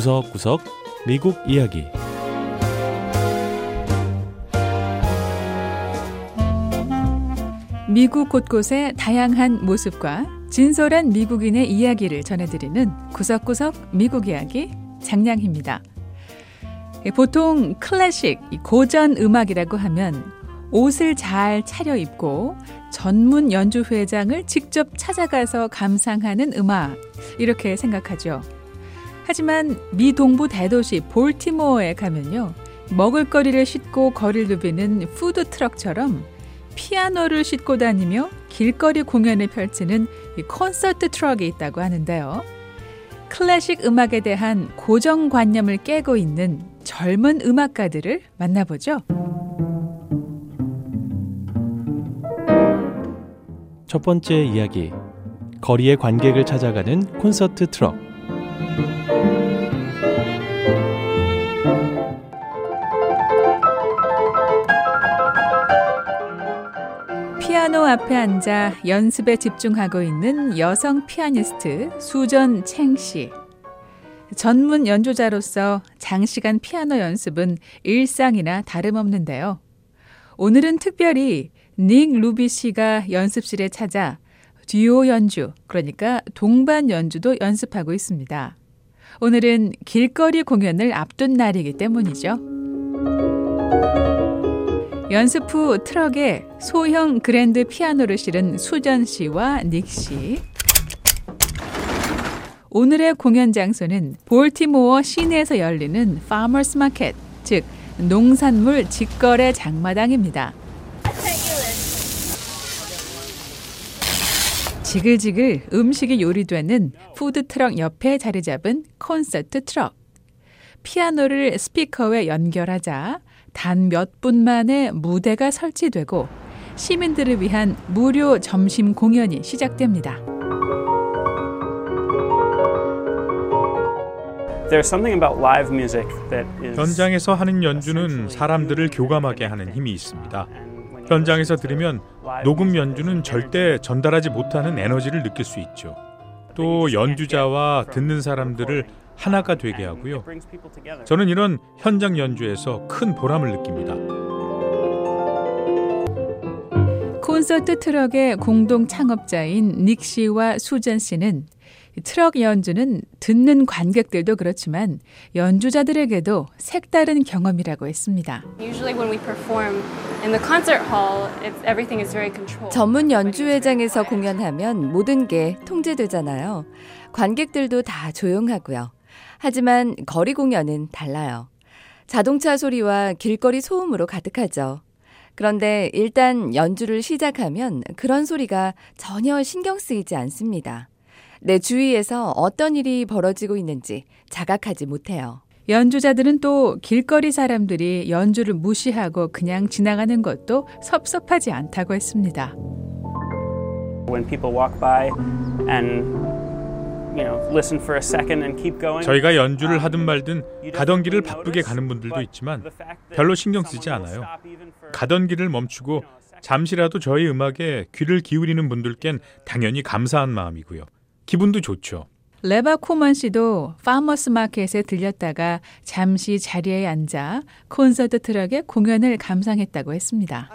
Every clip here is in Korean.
구석구석 미국 이야기 미국 곳곳의 다양한 모습과 진솔한 미국인의 이야기를 전해드리는 구석구석 미국 이야기 장량입니다. 보통 클래식, 고전 음악이라고 하면 옷을 잘 차려입고 전문 연주 회장을 직접 찾아가서 감상하는 음악 이렇게 생각하죠. 하지만 미 동부 대도시 볼티모어에 가면요. 먹을거리를 싣고 거리를 누비는 푸드 트럭처럼 피아노를 싣고 다니며 길거리 공연을 펼치는 콘서트 트럭이 있다고 하는데요. 클래식 음악에 대한 고정관념을 깨고 있는 젊은 음악가들을 만나보죠. 첫 번째 이야기 거리의 관객을 찾아가는 콘서트 트럭 피아노 앞에 앉아 연습에 집중하고 있는 여성 피아니스트 수전 챙 씨. 전문 연주자로서 장시간 피아노 연습은 일상이나 다름없는데요. 오늘은 특별히 닉 루비 씨가 연습실에 찾아 듀오 연주, 그러니까 동반 연주도 연습하고 있습니다. 오늘은 길거리 공연을 앞둔 날이기 때문이죠. 연습 후 트럭에 소형 그랜드 피아노를 실은 수전 씨와 닉 씨. 오늘의 공연 장소는 볼티모어 시내에서 열리는 farmers market, 즉 농산물 직거래 장마당입니다. 지글지글 음식이 요리되는 푸드트럭 옆에 자리 잡은 콘서트 트럭. 피아노를 스피커에 연결하자 단 몇 분 만에 무대가 설치되고 시민들을 위한 무료 점심 공연이 시작됩니다. 현장에서 하는 연주는 사람들을 교감하게 하는 힘이 있습니다. 현장에서 들으면 녹음 연주는 절대 전달하지 못하는 에너지를 느낄 수 있죠. 또 연주자와 듣는 사람들을 하나가 되게 하고요. 저는 이런 현장 연주에서 큰 보람을 느낍니다. 콘서트 트럭의 공동 창업자인 닉 씨와 수전 씨는 트럭 연주는 듣는 관객들도 그렇지만 연주자들에게도 색다른 경험이라고 했습니다. 전문 연주회장에서 공연하면 모든 게 통제되잖아요. 관객들도 다 조용하고요. 하지만 거리 공연은 달라요. 자동차 소리와 길거리 소음으로 가득하죠. 그런데 일단 연주를 시작하면 그런 소리가 전혀 신경 쓰이지 않습니다. 내 주위에서 어떤 일이 벌어지고 있는지 자각하지 못해요. 연주자들은 또 길거리 사람들이 연주를 무시하고 그냥 지나가는 것도 섭섭하지 않다고 했습니다. When people walk by and 저희가 연주를 하든 말든 가던 길을 바쁘게 가는 분들도 있지만 별로 신경 쓰지 않아요. 가던 길을 멈추고 잠시라도 저희 음악에 귀를 기울이는 분들께는 당연히 감사한 마음이고요. 기분도 좋죠. 레바 코먼 씨도 파머스 마켓에 들렸다가 잠시 자리에 앉아 콘서트 트럭의 공연을 감상했다고 했습니다.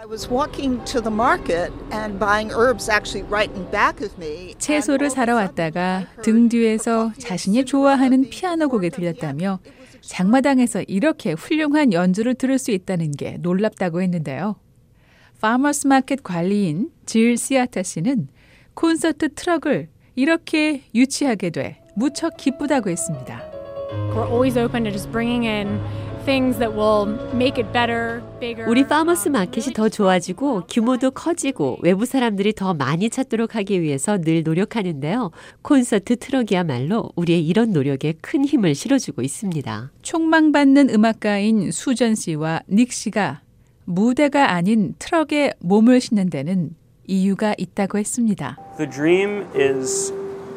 채소를 사러 왔다가 등 뒤에서 자신이 좋아하는 피아노 곡이 들렸다며 장마당에서 이렇게 훌륭한 연주를 들을 수 있다는 게 놀랍다고 했는데요. farmers market 관리인 질 시아타 씨는 콘서트 트럭을 이렇게 유치하게 돼 무척 기쁘다고 했습니다. We're always open to just bringing in things that will make it better, bigger. 우리 파머스 마켓이 더 좋아지고 규모도 커지고 외부 사람들이 더 많이 찾도록 하기 위해서 늘 노력하는데요. 콘서트 트럭이야말로 우리의 이런 노력에 큰 힘을 실어주고 있습니다. 촉망받는 음악가인 수전 씨와 닉 씨가 무대가 아닌 트럭에 몸을 싣는 데는 이유가 있다고 했습니다. The dream is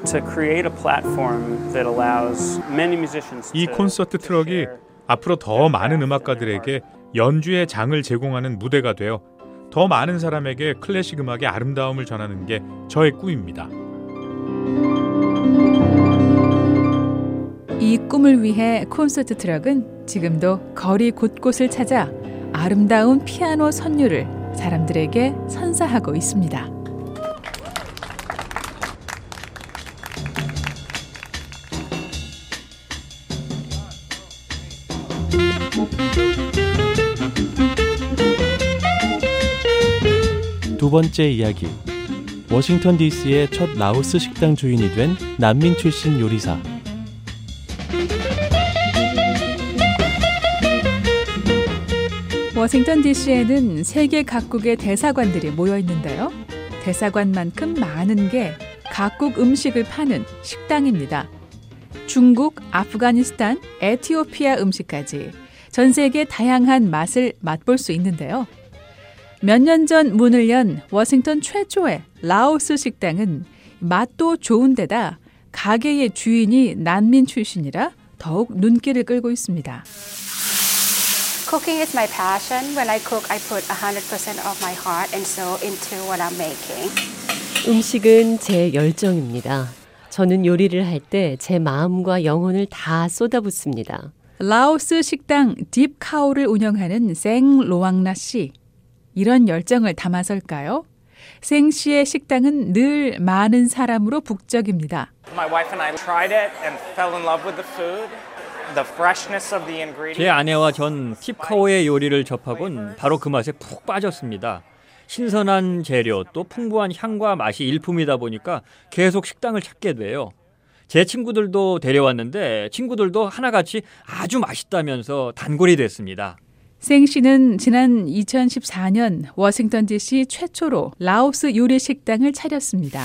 to create a platform that allows many musicians 이 콘서트 트럭이 앞으로 더 많은 음악가들에게 연주의 장을 제공하는 무대가 되어 더 많은 사람에게 클래식 음악의 아름다움을 전하는 게 저의 꿈입니다. 이 꿈을 위해 콘서트 트럭은 지금도 거리 곳곳을 찾아 아름다운 피아노 선율을 사람들에게 선사하고 있습니다. 두 번째 이야기. 워싱턴 DC의 첫 라오스 식당 주인이 된 난민 출신 요리사. 워싱턴 DC에는 세계 각국의 대사관들이 모여 있는데요. 대사관만큼 많은 게 각국 음식을 파는 식당입니다. 중국, 아프가니스탄, 에티오피아 음식까지 전 세계 다양한 맛을 맛볼 수 있는데요. 몇 년 전 문을 연 워싱턴 최초의 라오스 식당은 맛도 좋은 데다 가게의 주인이 난민 출신이라 더욱 눈길을 끌고 있습니다. Cooking is my passion. When I cook, I put 100% of my heart and soul into what I'm making. 음식은 제 열정입니다. 저는 요리를 할 때 제 마음과 영혼을 다 쏟아붓습니다. 라오스 식당 딥카오를 운영하는 생 로왕나 씨. 이런 열정을 담아설까요? 생 씨의 식당은 늘 많은 사람으로 북적입니다. My wife and I tried it and fell in love with the food. The freshness of the ingredients. 제 아내와 전 팁카오의 요리를 접하곤 바로 그 맛에 푹 빠졌습니다. 신선한 재료 또 풍부한 향과 맛이 일품이다 보니까 계속 식당을 찾게 돼요. 제 친구들도 데려왔는데 친구들도 하나같이 아주 맛있다면서 단골이 됐습니다. 생 씨는 지난 2014년 워싱턴 DC 최초로 라오스 요리 식당을 차렸습니다.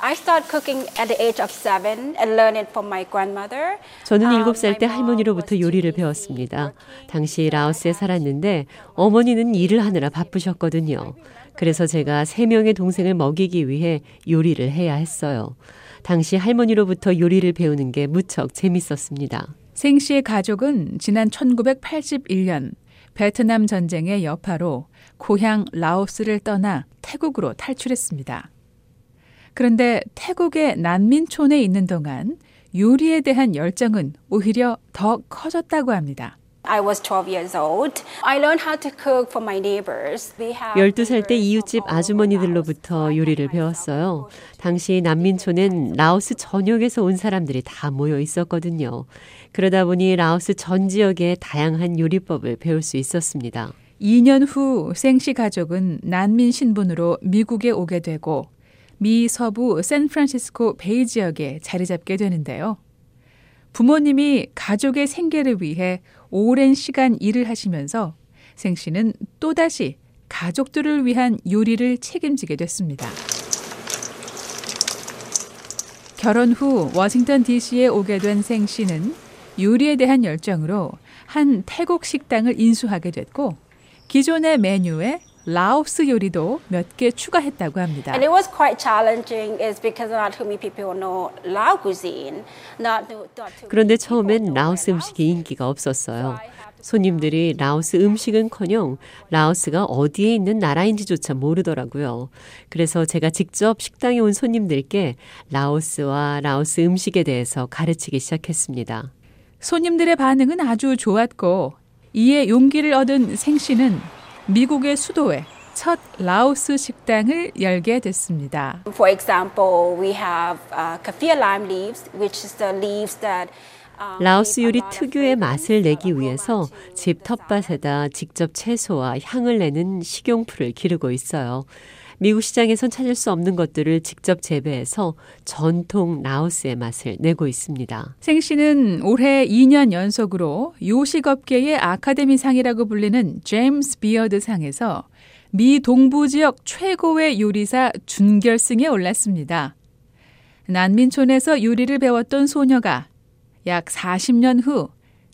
I started cooking at the age of seven and learned it from my grandmother. 저는 Um, 7살 때 my mom 할머니로부터 요리를 배웠습니다. 당시 라오스에 살았는데 어머니는 일을 하느라 바쁘셨거든요. 그래서 제가 세 명의 동생을 먹이기 위해 요리를 해야 했어요. 당시 할머니로부터 요리를 배우는 게 무척 재밌었습니다. 생 씨의 가족은 지난 1981년 베트남 전쟁의 여파로 고향 라오스를 떠나 태국으로 탈출했습니다. 그런데 태국의 난민촌에 있는 동안 요리에 대한 열정은 오히려 더 커졌다고 합니다. I was 12 years old. I learned how to cook for my neighbors. We have 12살 때 이웃집 아주머니들로부터. 요리를 배웠어요. 당시 난민촌엔 라오스 전역에서 온 사람들이 다 모여 있었거든요. 그러다 보니 라오스 전 지역의 다양한 요리법을 배울 수 있었습니다. 2년 후 생씨 가족은 난민 신분으로 미국에 오게 되고 미 서부 샌프란시스코 베이 지역에 자리 잡게 되는데요. 부모님이 가족의 생계를 위해 오랜 시간 일을 하시면서 생 씨는 또다시 가족들을 위한 요리를 책임지게 됐습니다. 결혼 후 워싱턴 DC에 오게 된 생 씨는 요리에 대한 열정으로 한 태국 식당을 인수하게 됐고 기존의 메뉴에 라오스 요리도 몇 개 추가했다고 합니다. And it was quite challenging is because not too many people know Lao cuisine. Not, not too 그런데 처음엔 라오스 Lao 음식이 인기가 없었어요. 손님들이 라오스 음식은커녕 라오스가 어디에 있는 나라인지조차 모르더라고요. 그래서 제가 직접 식당에 온 손님들께 라오스와 라오스 음식에 대해서 가르치기 시작했습니다. 손님들의 반응은 아주 좋았고 이에 용기를 얻은 생 씨는 미국의 수도에 첫 라오스 식당을 열게 됐습니다. For example, we have uh, kaffir lime leaves, which is the leaves that um, 라오스 요리 특유의 맛을 uh, 내기 위해서 집 텃밭에다 직접 채소와 향을 내는 식용풀을 기르고 있어요. 미국 시장에선 찾을 수 없는 것들을 직접 재배해서 전통 라오스의 맛을 내고 있습니다. 생 씨는 올해 2년 연속으로 요식업계의 아카데미상이라고 불리는 제임스 비어드 상에서 미 동부 지역 최고의 요리사 준결승에 올랐습니다. 난민촌에서 요리를 배웠던 소녀가 약 40년 후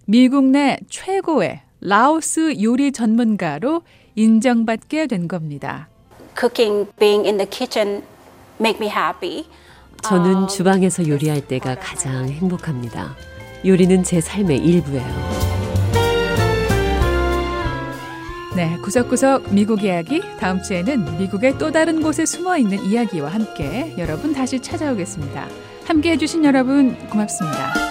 미국 내 최고의 라오스 요리 전문가로 인정받게 된 겁니다. Cooking, being in the kitchen, make me happy. 저는 주방에서 요리할 때가 가장 행복합니다. 요리는 제 삶의 일부예요. 네, 구석구석 미국 이야기 다음 주에는 미국의 또 다른 곳에 숨어 있는 이야기와 함께 여러분 다시 찾아오겠습니다. 함께 해주신 여러분 고맙습니다.